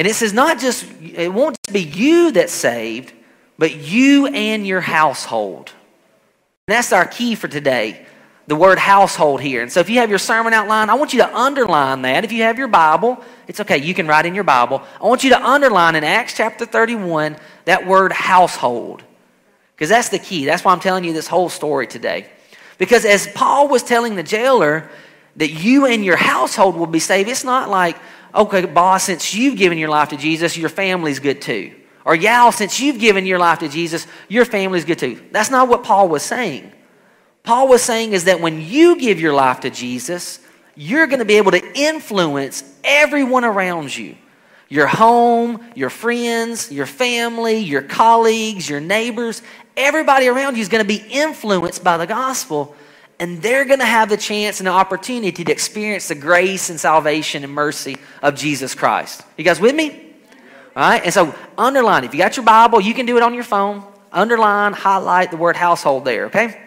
And it says, not just, it won't just be you that's saved, but you and your household. And that's our key for today the word household here. And so if you have your sermon outline, I want you to underline that. If you have your Bible, it's okay, you can write in your Bible. I want you to underline in Acts chapter 31 that word household. Because that's the key. That's why I'm telling you this whole story today. Because as Paul was telling the jailer that you and your household will be saved, it's not like, okay, boss, since you've given your life to Jesus, your family's good too. Or, y'all, since you've given your life to Jesus, your family's good too. That's not what Paul was saying. Paul was saying is that when you give your life to Jesus, you're going to be able to influence everyone around you your home, your friends, your family, your colleagues, your neighbors. Everybody around you is going to be influenced by the gospel, and they're going to have the chance and the opportunity to experience the grace and salvation and mercy of Jesus Christ. You guys with me? All right? And so, underline. If you got your Bible, you can do it on your phone. Underline, highlight the word household there, okay?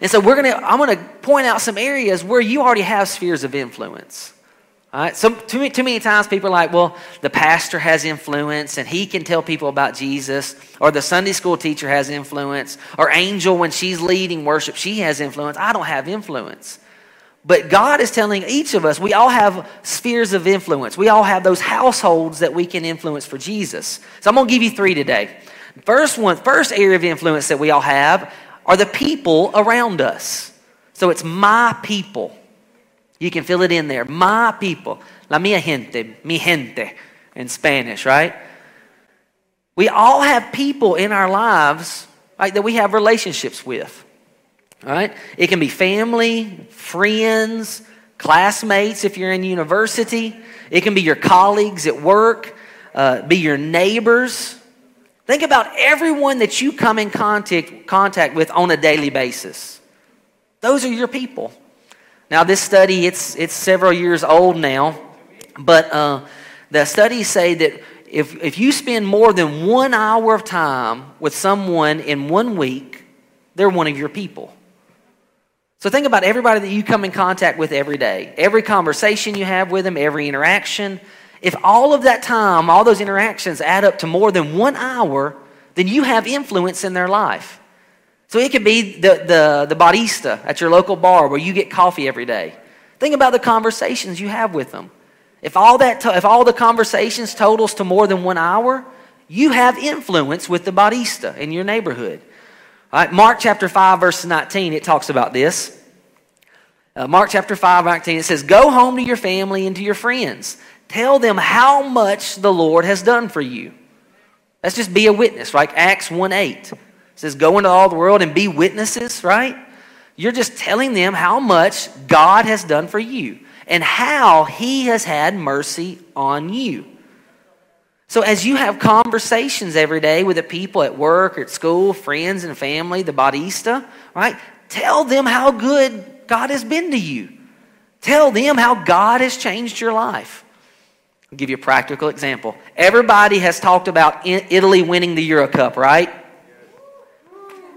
And so we're gonna, I'm going to point out some areas where you already have spheres of influence. Right? So too too many times people are like, well, the pastor has influence and he can tell people about Jesus, or the Sunday school teacher has influence, or Angel, when she's leading worship, she has influence. I don't have influence. But God is telling each of us, we all have spheres of influence. We all have those households that we can influence for Jesus. So I'm going to give you three today. First one, first area of influence that we all have are the people around us. So it's my people. You can fill it in there. My people. La mia gente, mi gente in Spanish, right? We all have people in our lives right, that we have relationships with. Right? It can be family, friends, classmates if you're in university. It can be your colleagues at work, uh, be your neighbors, Think about everyone that you come in contact, contact with on a daily basis. Those are your people. Now, this study, it's, it's several years old now, but uh, the studies say that if, if you spend more than one hour of time with someone in one week, they're one of your people. So think about everybody that you come in contact with every day, every conversation you have with them, every interaction. If all of that time, all those interactions add up to more than one hour, then you have influence in their life. So it could be the, the, the barista at your local bar where you get coffee every day. Think about the conversations you have with them. If all, that to, if all the conversations totals to more than one hour, you have influence with the barista in your neighborhood. All right, Mark chapter 5, verse 19, it talks about this. Uh, Mark chapter 5, 19, it says, Go home to your family and to your friends Tell them how much the Lord has done for you. Let's just be a witness, right? Acts 1 8 says, Go into all the world and be witnesses, right? You're just telling them how much God has done for you and how He has had mercy on you. So, as you have conversations every day with the people at work, at school, friends and family, the barista, right? Tell them how good God has been to you. Tell them how God has changed your life. I'll give you a practical example. Everybody has talked about Italy winning the Euro Cup, right?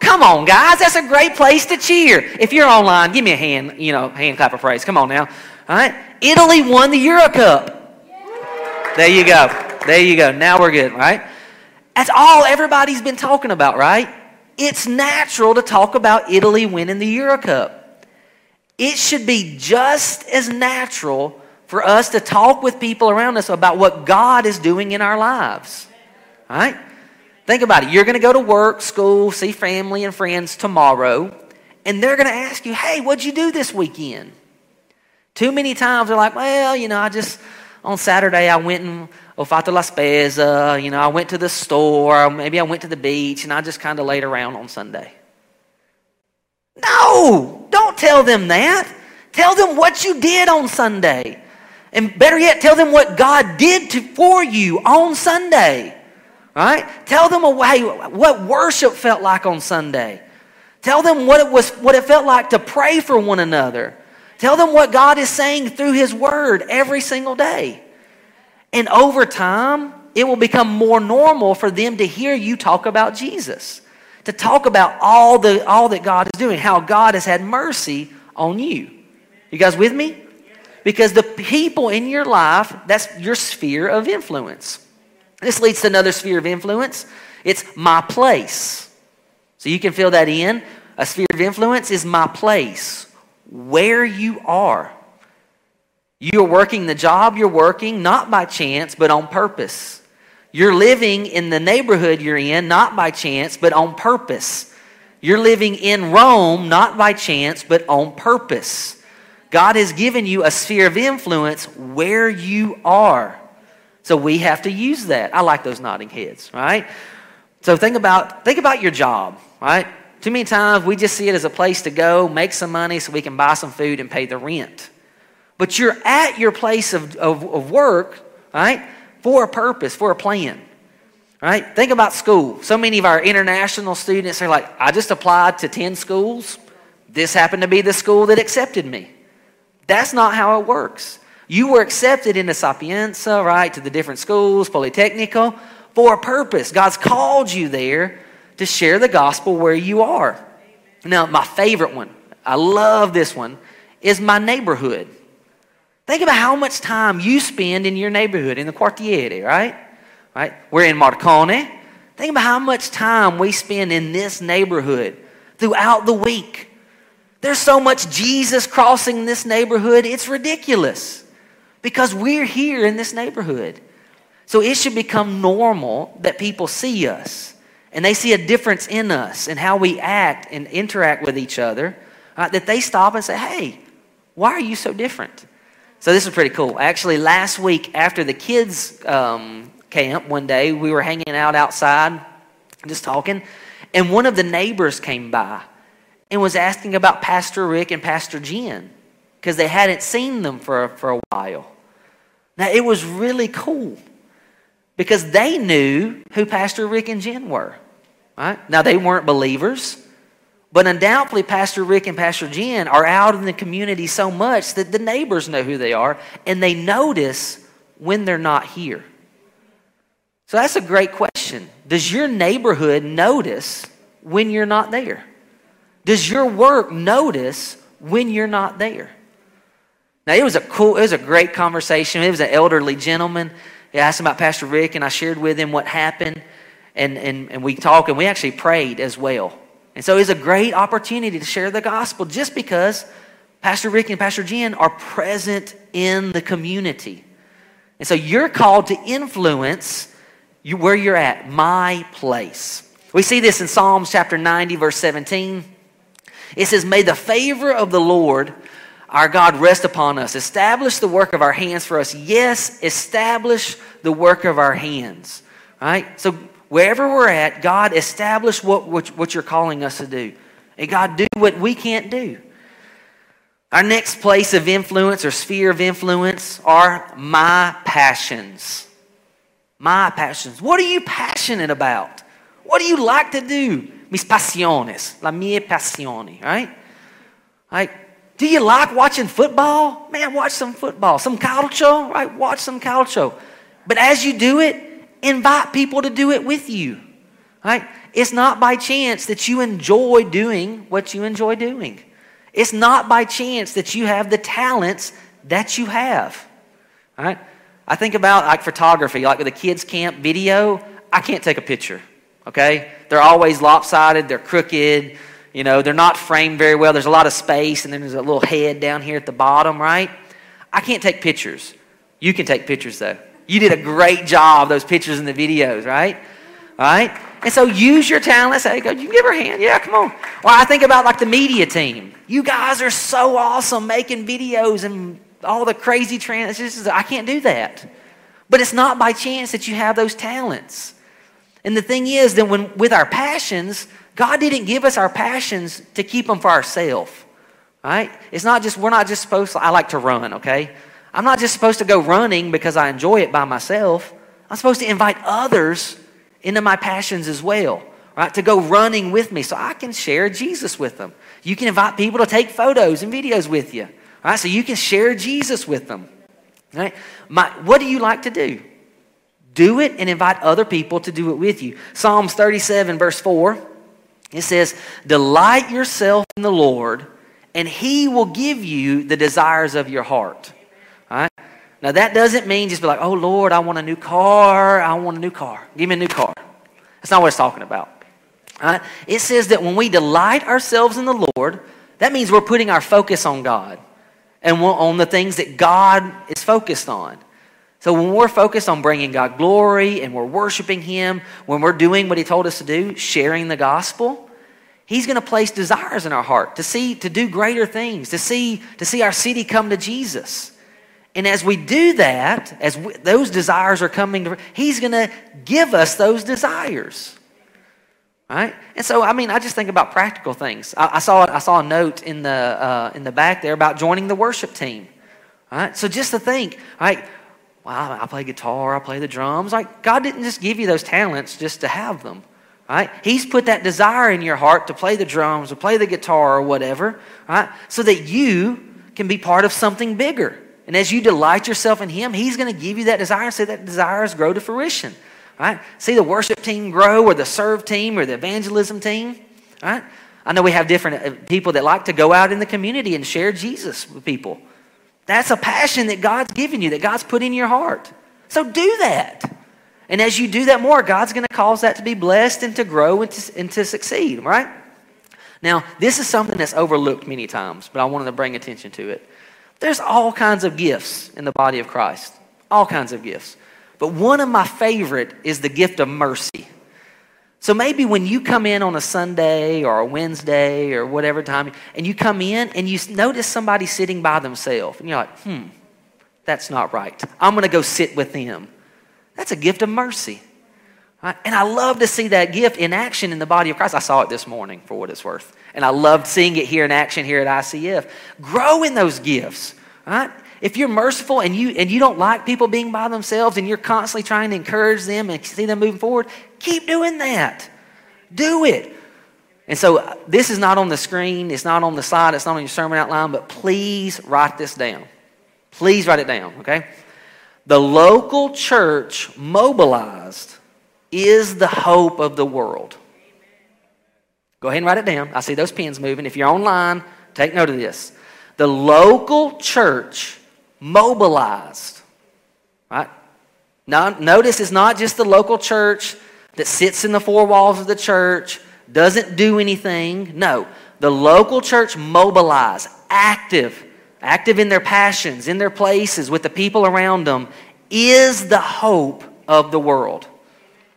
Come on, guys. That's a great place to cheer. If you're online, give me a hand, you know, hand clap of praise. Come on now. All right? Italy won the Euro Cup. There you go. There you go. Now we're good, right? That's all everybody's been talking about, right? It's natural to talk about Italy winning the Euro Cup. It should be just as natural for us to talk with people around us about what God is doing in our lives. All right? Think about it. You're going to go to work, school, see family and friends tomorrow, and they're going to ask you, hey, what'd you do this weekend? Too many times they're like, well, you know, I just, on Saturday, I went and oh, ho fatto la spesa, you know, I went to the store, maybe I went to the beach, and I just kind of laid around on Sunday. No, don't tell them that. Tell them what you did on Sunday. And better yet, tell them what God did to, for you on Sunday. Right? Tell them away what worship felt like on Sunday. Tell them what it was what it felt like to pray for one another. Tell them what God is saying through his word every single day. And over time, it will become more normal for them to hear you talk about Jesus. To talk about all the all that God is doing, how God has had mercy on you. You guys with me? Because the people in your life, that's your sphere of influence. This leads to another sphere of influence. It's my place. So you can fill that in. A sphere of influence is my place, where you are. You're working the job you're working, not by chance, but on purpose. You're living in the neighborhood you're in, not by chance, but on purpose. You're living in Rome, not by chance, but on purpose. God has given you a sphere of influence where you are. So we have to use that. I like those nodding heads, right? So think about think about your job, right? Too many times we just see it as a place to go, make some money so we can buy some food and pay the rent. But you're at your place of, of, of work, right, for a purpose, for a plan. Right? Think about school. So many of our international students are like, I just applied to 10 schools. This happened to be the school that accepted me. That's not how it works. You were accepted into Sapienza, right, to the different schools, Politecnico, for a purpose. God's called you there to share the gospel where you are. Now, my favorite one, I love this one, is my neighborhood. Think about how much time you spend in your neighborhood, in the quartiere, right? Right? We're in Marconi. Think about how much time we spend in this neighborhood throughout the week. There's so much Jesus crossing this neighborhood, it's ridiculous because we're here in this neighborhood. So it should become normal that people see us and they see a difference in us and how we act and interact with each other, uh, that they stop and say, hey, why are you so different? So this is pretty cool. Actually, last week after the kids' um, camp, one day we were hanging out outside, just talking, and one of the neighbors came by and was asking about Pastor Rick and Pastor Jen because they hadn't seen them for, for a while. Now, it was really cool because they knew who Pastor Rick and Jen were. Right? Now, they weren't believers, but undoubtedly, Pastor Rick and Pastor Jen are out in the community so much that the neighbors know who they are and they notice when they're not here. So that's a great question. Does your neighborhood notice when you're not there? Does your work notice when you're not there? Now it was a cool, it was a great conversation. It was an elderly gentleman. He asked about Pastor Rick, and I shared with him what happened, and, and, and we talked, and we actually prayed as well. And so it's a great opportunity to share the gospel just because Pastor Rick and Pastor Jen are present in the community. And so you're called to influence you, where you're at, my place. We see this in Psalms chapter 90, verse 17. It says, May the favor of the Lord our God rest upon us. Establish the work of our hands for us. Yes, establish the work of our hands. Right? So wherever we're at, God, establish what, what, what you're calling us to do. And God, do what we can't do. Our next place of influence or sphere of influence are my passions. My passions. What are you passionate about? What do you like to do? Mis pasiones. La mia passione, right? Right? Do you like watching football? Man, watch some football. Some calcio, right? Watch some calcio. But as you do it, invite people to do it with you. Right? It's not by chance that you enjoy doing what you enjoy doing. It's not by chance that you have the talents that you have. Right? I think about like photography, like with the kids' camp video. I can't take a picture. Okay? They're always lopsided, they're crooked, you know, they're not framed very well. There's a lot of space, and then there's a little head down here at the bottom, right? I can't take pictures. You can take pictures, though. You did a great job, those pictures and the videos, right? Right? And so use your talents. Say, go, you give her a hand. Yeah, come on. Well, I think about like the media team. You guys are so awesome making videos and all the crazy transitions. I can't do that. But it's not by chance that you have those talents. And the thing is that when with our passions, God didn't give us our passions to keep them for ourselves. Right? It's not just we're not just supposed to I like to run, okay? I'm not just supposed to go running because I enjoy it by myself. I'm supposed to invite others into my passions as well, right? To go running with me so I can share Jesus with them. You can invite people to take photos and videos with you, right? So you can share Jesus with them, right? My, what do you like to do? Do it and invite other people to do it with you. Psalms 37, verse 4, it says, Delight yourself in the Lord, and he will give you the desires of your heart. Now, that doesn't mean just be like, oh, Lord, I want a new car. I want a new car. Give me a new car. That's not what it's talking about. Right? It says that when we delight ourselves in the Lord, that means we're putting our focus on God and on the things that God is focused on. So when we're focused on bringing God glory and we're worshiping Him, when we're doing what He told us to do, sharing the gospel, He's going to place desires in our heart to see, to do greater things, to see, to see our city come to Jesus. And as we do that, as we, those desires are coming to, He's going to give us those desires. Right? And so, I mean, I just think about practical things. I, I saw, I saw a note in the, uh, in the back there about joining the worship team. Right? So just to think, right, wow, I play guitar, I play the drums. Like, God didn't just give you those talents just to have them. Right? He's put that desire in your heart to play the drums or play the guitar or whatever, right? So that you can be part of something bigger. And as you delight yourself in Him, He's going to give you that desire say that desires grow to fruition. Right? See the worship team grow or the serve team or the evangelism team. Right? I know we have different uh, people that like to go out in the community and share Jesus with people. That's a passion that God's given you, that God's put in your heart. So do that. And as you do that more, God's going to cause that to be blessed and to grow and to, and to succeed, right? Now, this is something that's overlooked many times, but I wanted to bring attention to it. There's all kinds of gifts in the body of Christ, all kinds of gifts. But one of my favorite is the gift of mercy. So maybe when you come in on a Sunday or a Wednesday or whatever time, and you come in and you notice somebody sitting by themselves, and you're like, hmm, that's not right. I'm going to go sit with them. That's a gift of mercy. Right? And I love to see that gift in action in the body of Christ. I saw it this morning for what it's worth. And I loved seeing it here in action here at ICF. Grow in those gifts. Right? If you're merciful and you and you don't like people being by themselves and you're constantly trying to encourage them and see them moving forward, keep doing that. Do it. And so uh, this is not on the screen, it's not on the slide, it's not on your sermon outline, but please write this down. Please write it down, okay? The local church mobilized is the hope of the world. Go ahead and write it down. I see those pens moving. If you're online, take note of this. The local church mobilized. Right? Now, notice it's not just the local church that sits in the four walls of the church, doesn't do anything. No, the local church mobilized, active, active in their passions, in their places, with the people around them, is the hope of the world.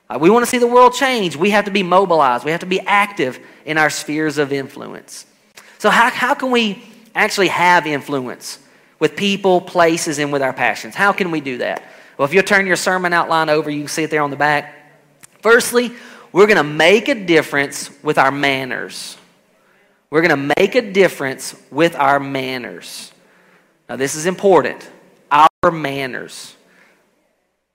Uh, we want to see the world change. We have to be mobilized. We have to be active in our spheres of influence. So, how, how can we actually have influence with people, places, and with our passions? How can we do that? Well, if you'll turn your sermon outline over, you can see it there on the back. Firstly, we're going to make a difference with our manners. We're going to make a difference with our manners. Now, this is important. Our manners.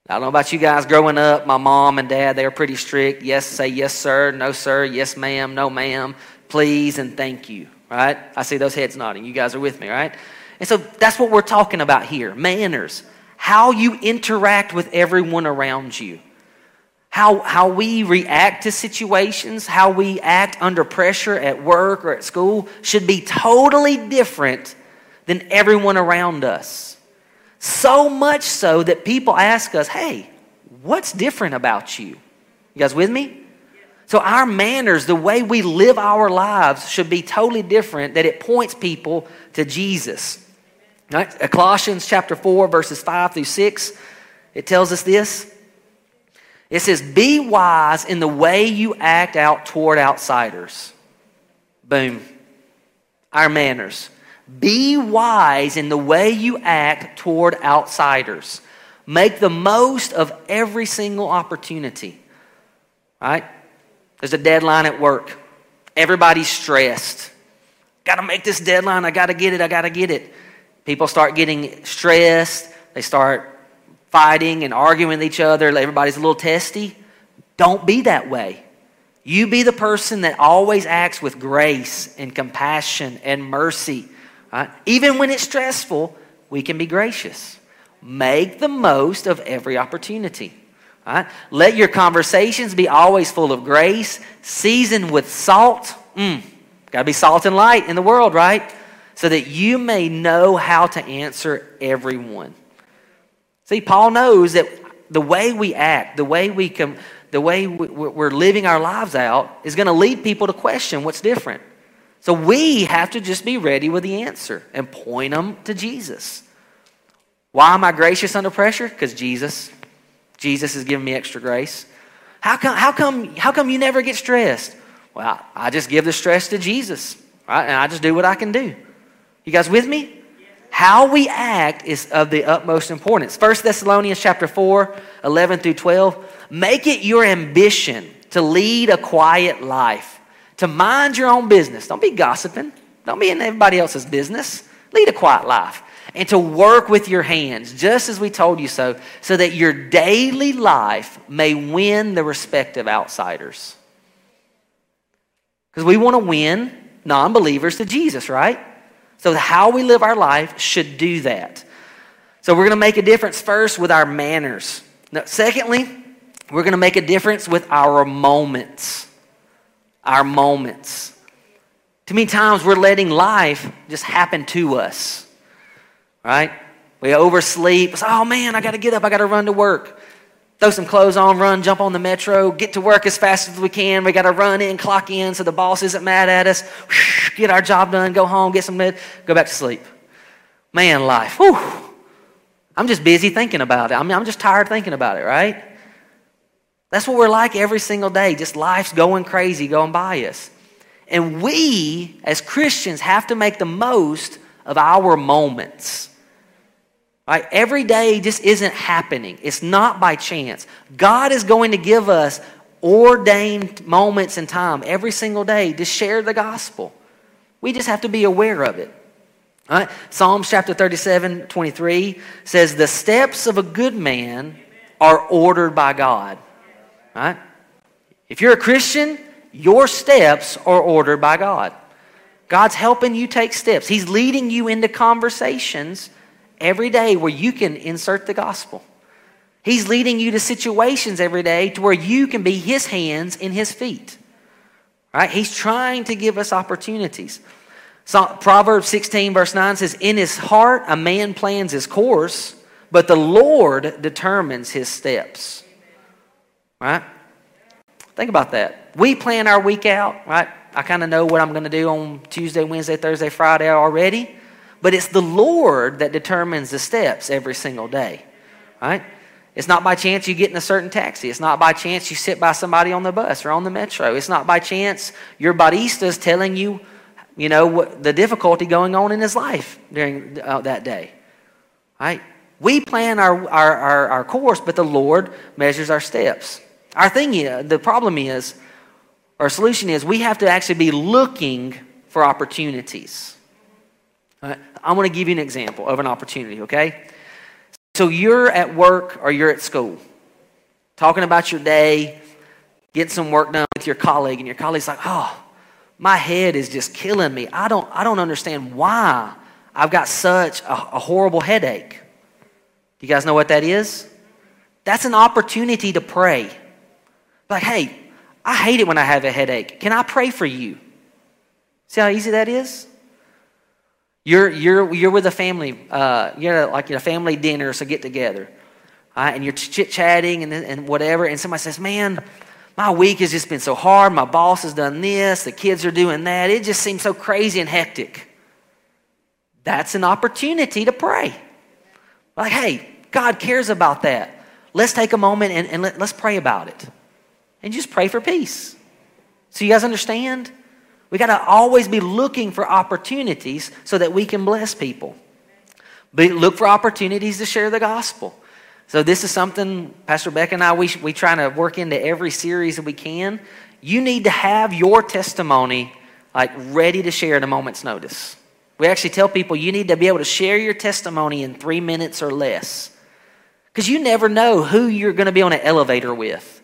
I don't know about you guys growing up. My mom and dad, they were pretty strict. Yes, say yes, sir. No, sir. Yes, ma'am. No, ma'am. Please and thank you. Right? I see those heads nodding. You guys are with me, right? And so that's what we're talking about here manners. How you interact with everyone around you. How, how we react to situations, how we act under pressure at work or at school should be totally different than everyone around us. So much so that people ask us, hey, what's different about you? You guys with me? So, our manners, the way we live our lives, should be totally different, that it points people to Jesus. Right? Colossians chapter 4, verses 5 through 6, it tells us this. It says, Be wise in the way you act out toward outsiders. Boom. Our manners. Be wise in the way you act toward outsiders. Make the most of every single opportunity. Right? There's a deadline at work. Everybody's stressed. Got to make this deadline. I got to get it. I got to get it. People start getting stressed. They start fighting and arguing with each other. Everybody's a little testy. Don't be that way. You be the person that always acts with grace and compassion and mercy. Right? Even when it's stressful, we can be gracious. Make the most of every opportunity. Right? Let your conversations be always full of grace, seasoned with salt. Mm, Got to be salt and light in the world, right? So that you may know how to answer everyone. See, Paul knows that the way we act, the way we come, the way we're living our lives out is going to lead people to question what's different. So we have to just be ready with the answer and point them to Jesus. Why am I gracious under pressure? Because Jesus. Jesus has given me extra grace. How come, how, come, how come you never get stressed? Well, I just give the stress to Jesus, right? And I just do what I can do. You guys with me? How we act is of the utmost importance. 1 Thessalonians chapter 4, 11 through 12. Make it your ambition to lead a quiet life, to mind your own business. Don't be gossiping. Don't be in everybody else's business. Lead a quiet life and to work with your hands, just as we told you so, so that your daily life may win the respect of outsiders. Because we want to win non believers to Jesus, right? So, how we live our life should do that. So, we're going to make a difference first with our manners. Now, secondly, we're going to make a difference with our moments. Our moments. Too many times we're letting life just happen to us right? We oversleep. It's, oh man, I got to get up. I got to run to work. Throw some clothes on, run, jump on the metro, get to work as fast as we can. We got to run in, clock in so the boss isn't mad at us. Get our job done, go home, get some med, go back to sleep. Man, life. Whew. I'm just busy thinking about it. I mean, I'm just tired thinking about it, right? That's what we're like every single day. Just life's going crazy, going by us. And we, as Christians, have to make the most of our moments. Right? Every day just isn't happening. It's not by chance. God is going to give us ordained moments in time every single day to share the gospel. We just have to be aware of it. Right? Psalms chapter 37, 23 says, The steps of a good man are ordered by God. Right? If you're a Christian, your steps are ordered by God. God's helping you take steps. He's leading you into conversations every day where you can insert the gospel. He's leading you to situations every day to where you can be his hands and his feet. Right? He's trying to give us opportunities. So, Proverbs 16, verse 9 says, In his heart a man plans his course, but the Lord determines his steps. Right? Think about that. We plan our week out, right? I kind of know what I'm going to do on Tuesday, Wednesday, Thursday, Friday already. But it's the Lord that determines the steps every single day, right? It's not by chance you get in a certain taxi. It's not by chance you sit by somebody on the bus or on the metro. It's not by chance your barista is telling you, you know, what, the difficulty going on in his life during uh, that day, right? We plan our, our, our, our course, but the Lord measures our steps. Our thing is, the problem is, our solution is we have to actually be looking for opportunities. Right? I want to give you an example of an opportunity, okay? So you're at work or you're at school, talking about your day, getting some work done with your colleague, and your colleague's like, oh, my head is just killing me. I don't, I don't understand why I've got such a, a horrible headache. You guys know what that is? That's an opportunity to pray. Like, hey, I hate it when I have a headache. Can I pray for you? See how easy that is? You're, you're, you're with a family, uh, you're like a family dinner, so get together. Right? And you're chit chatting and, and whatever, and somebody says, Man, my week has just been so hard. My boss has done this, the kids are doing that. It just seems so crazy and hectic. That's an opportunity to pray. Like, hey, God cares about that. Let's take a moment and, and let, let's pray about it. And just pray for peace. So, you guys understand? We got to always be looking for opportunities so that we can bless people. But look for opportunities to share the gospel. So this is something Pastor Beck and I we we try to work into every series that we can. You need to have your testimony like ready to share at a moment's notice. We actually tell people you need to be able to share your testimony in 3 minutes or less. Cuz you never know who you're going to be on an elevator with.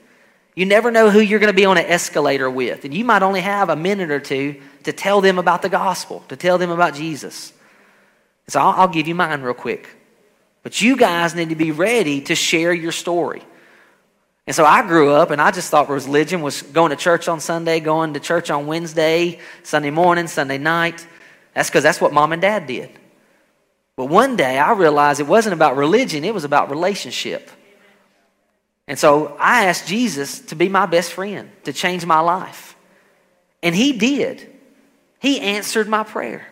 You never know who you're going to be on an escalator with. And you might only have a minute or two to tell them about the gospel, to tell them about Jesus. So I'll, I'll give you mine real quick. But you guys need to be ready to share your story. And so I grew up and I just thought religion was going to church on Sunday, going to church on Wednesday, Sunday morning, Sunday night. That's because that's what mom and dad did. But one day I realized it wasn't about religion, it was about relationship. And so I asked Jesus to be my best friend, to change my life. And he did. He answered my prayer.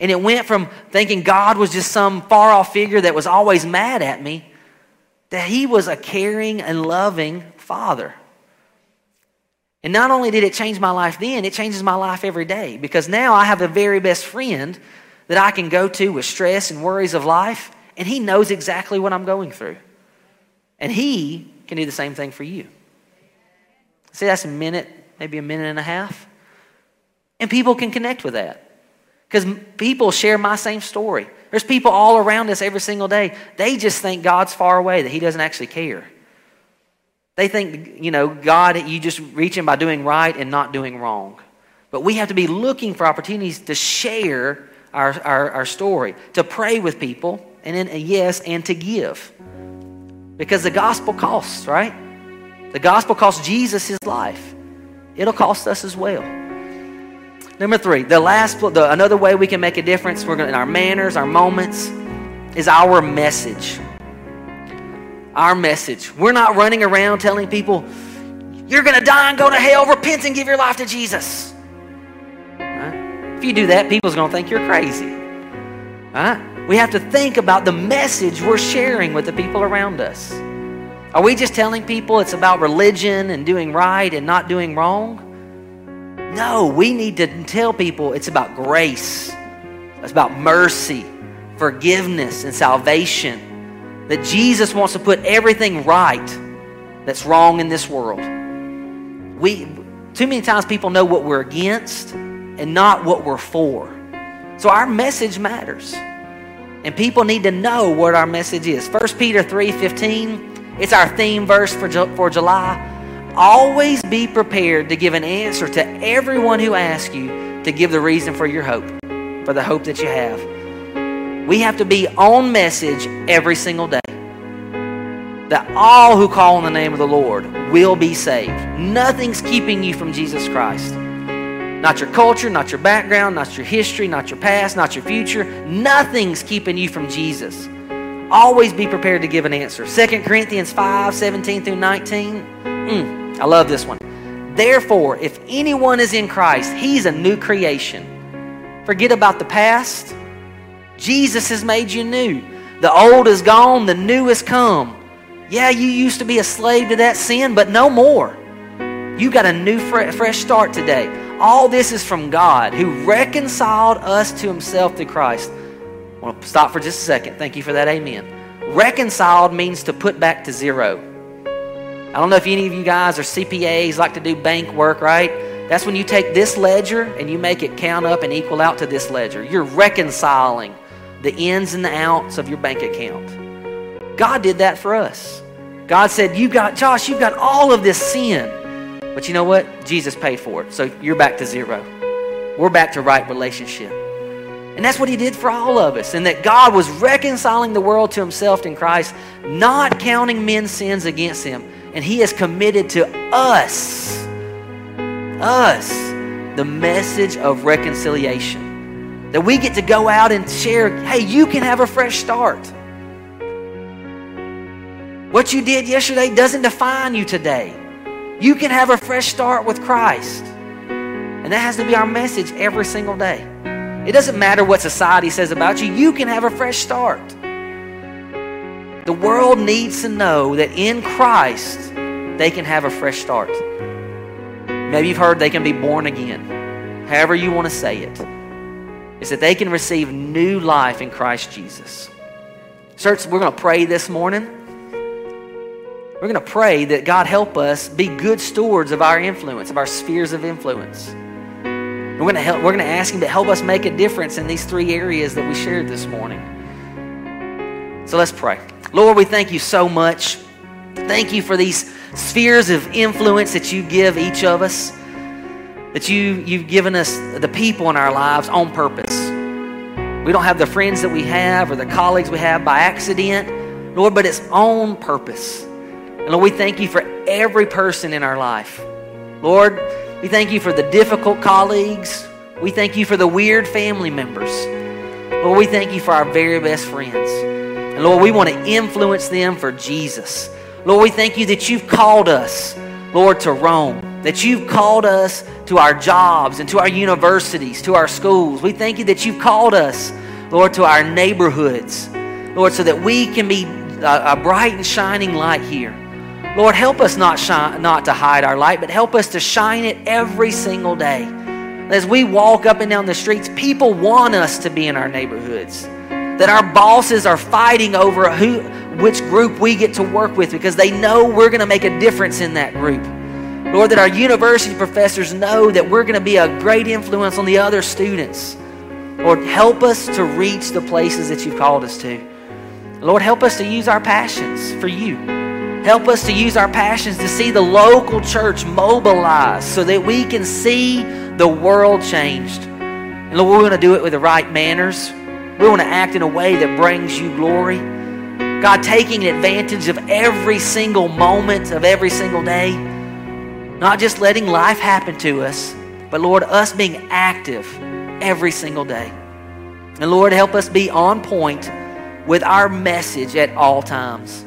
And it went from thinking God was just some far off figure that was always mad at me, that he was a caring and loving father. And not only did it change my life then, it changes my life every day because now I have the very best friend that I can go to with stress and worries of life, and he knows exactly what I'm going through. And he can do the same thing for you. See, that's a minute, maybe a minute and a half. And people can connect with that. Because people share my same story. There's people all around us every single day. They just think God's far away, that He doesn't actually care. They think, you know, God, you just reach Him by doing right and not doing wrong. But we have to be looking for opportunities to share our, our, our story, to pray with people, and then, uh, yes, and to give. Because the gospel costs, right? The gospel costs Jesus his life. It'll cost us as well. Number three, the last, the, another way we can make a difference we're gonna, in our manners, our moments, is our message. Our message. We're not running around telling people, you're going to die and go to hell, repent and give your life to Jesus. Right? If you do that, people's going to think you're crazy. Right? We have to think about the message we're sharing with the people around us. Are we just telling people it's about religion and doing right and not doing wrong? No, we need to tell people it's about grace, it's about mercy, forgiveness, and salvation. That Jesus wants to put everything right that's wrong in this world. We too many times people know what we're against and not what we're for. So our message matters. And people need to know what our message is. 1 Peter 3:15, it's our theme verse for, for July. Always be prepared to give an answer to everyone who asks you to give the reason for your hope, for the hope that you have. We have to be on message every single day. That all who call on the name of the Lord will be saved. Nothing's keeping you from Jesus Christ. Not your culture, not your background, not your history, not your past, not your future. Nothing's keeping you from Jesus. Always be prepared to give an answer. 2 Corinthians 5 17 through 19. Mm. I love this one. Therefore, if anyone is in Christ, he's a new creation. Forget about the past. Jesus has made you new. The old is gone, the new has come. Yeah, you used to be a slave to that sin, but no more. You got a new, fresh start today. All this is from God who reconciled us to himself through Christ. I want to stop for just a second. Thank you for that. Amen. Reconciled means to put back to zero. I don't know if any of you guys are CPAs, like to do bank work, right? That's when you take this ledger and you make it count up and equal out to this ledger. You're reconciling the ins and the outs of your bank account. God did that for us. God said, You got, Josh, you've got all of this sin. But you know what? Jesus paid for it. So you're back to zero. We're back to right relationship. And that's what he did for all of us. And that God was reconciling the world to himself in Christ, not counting men's sins against him and He has committed to us, us, the message of reconciliation. That we get to go out and share, hey, you can have a fresh start. What you did yesterday doesn't define you today. You can have a fresh start with Christ. And that has to be our message every single day. It doesn't matter what society says about you, you can have a fresh start. The world needs to know that in Christ, they can have a fresh start. Maybe you've heard they can be born again. However, you want to say it, is that they can receive new life in Christ Jesus. Church, we're going to pray this morning. We're going to pray that God help us be good stewards of our influence, of our spheres of influence. We're going to help, we're going to ask Him to help us make a difference in these three areas that we shared this morning. So let's pray. Lord, we thank you so much. Thank you for these spheres of influence that you give each of us. That you, you've given us the people in our lives on purpose. We don't have the friends that we have or the colleagues we have by accident, Lord, but it's on purpose. And Lord, we thank you for every person in our life. Lord, we thank you for the difficult colleagues. We thank you for the weird family members. Lord, we thank you for our very best friends. And Lord, we want to influence them for Jesus. Lord, we thank you that you've called us, Lord, to Rome, that you've called us to our jobs and to our universities, to our schools. We thank you that you've called us, Lord, to our neighborhoods, Lord, so that we can be a, a bright and shining light here. Lord, help us not, shine, not to hide our light, but help us to shine it every single day. As we walk up and down the streets, people want us to be in our neighborhoods. That our bosses are fighting over who, which group we get to work with because they know we're going to make a difference in that group. Lord, that our university professors know that we're going to be a great influence on the other students. Lord, help us to reach the places that you've called us to. Lord, help us to use our passions for you. Help us to use our passions to see the local church mobilized so that we can see the world changed. And Lord, we want to do it with the right manners. We want to act in a way that brings you glory. God, taking advantage of every single moment of every single day. Not just letting life happen to us, but Lord, us being active every single day. And Lord, help us be on point with our message at all times.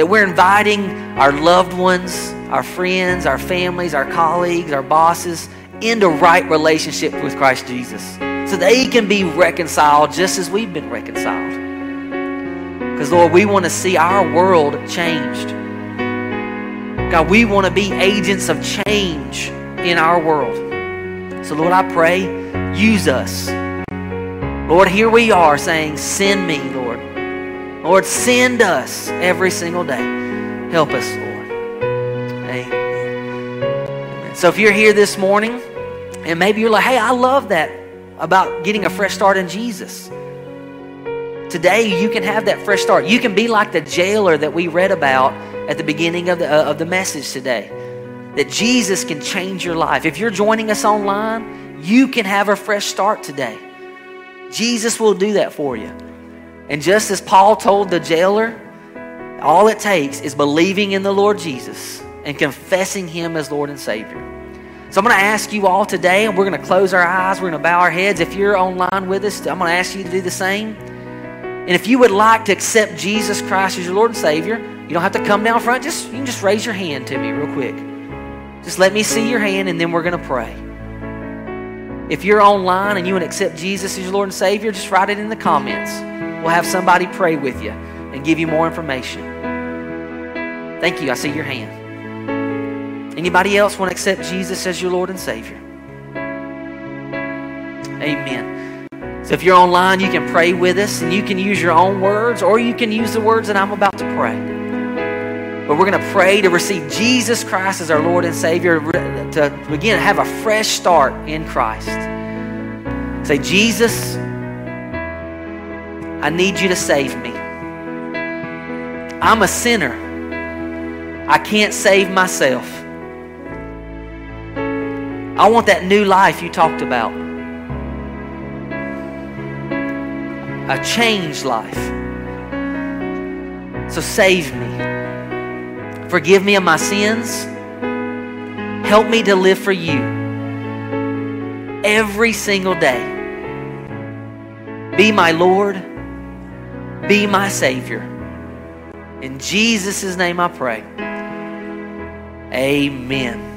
That we're inviting our loved ones, our friends, our families, our colleagues, our bosses into right relationship with Christ Jesus so they can be reconciled just as we've been reconciled. Because, Lord, we want to see our world changed. God, we want to be agents of change in our world. So, Lord, I pray, use us. Lord, here we are saying, Send me, Lord. Lord, send us every single day. Help us, Lord. Amen. So if you're here this morning and maybe you're like, hey, I love that about getting a fresh start in Jesus. Today, you can have that fresh start. You can be like the jailer that we read about at the beginning of the, uh, of the message today. That Jesus can change your life. If you're joining us online, you can have a fresh start today. Jesus will do that for you. And just as Paul told the jailer, all it takes is believing in the Lord Jesus and confessing Him as Lord and Savior. So I'm going to ask you all today, and we're going to close our eyes, we're going to bow our heads. If you're online with us, I'm going to ask you to do the same. And if you would like to accept Jesus Christ as your Lord and Savior, you don't have to come down front. Just you can just raise your hand to me real quick. Just let me see your hand, and then we're going to pray. If you're online and you want to accept Jesus as your Lord and Savior, just write it in the comments. We'll have somebody pray with you and give you more information. Thank you. I see your hand. Anybody else want to accept Jesus as your Lord and Savior? Amen. So if you're online, you can pray with us and you can use your own words or you can use the words that I'm about to pray. But we're going to pray to receive Jesus Christ as our Lord and Savior, to to have a fresh start in Christ. Say, Jesus, I need you to save me. I'm a sinner. I can't save myself. I want that new life you talked about. A changed life. So save me. Forgive me of my sins. Help me to live for you every single day. Be my Lord. Be my Savior. In Jesus' name I pray. Amen.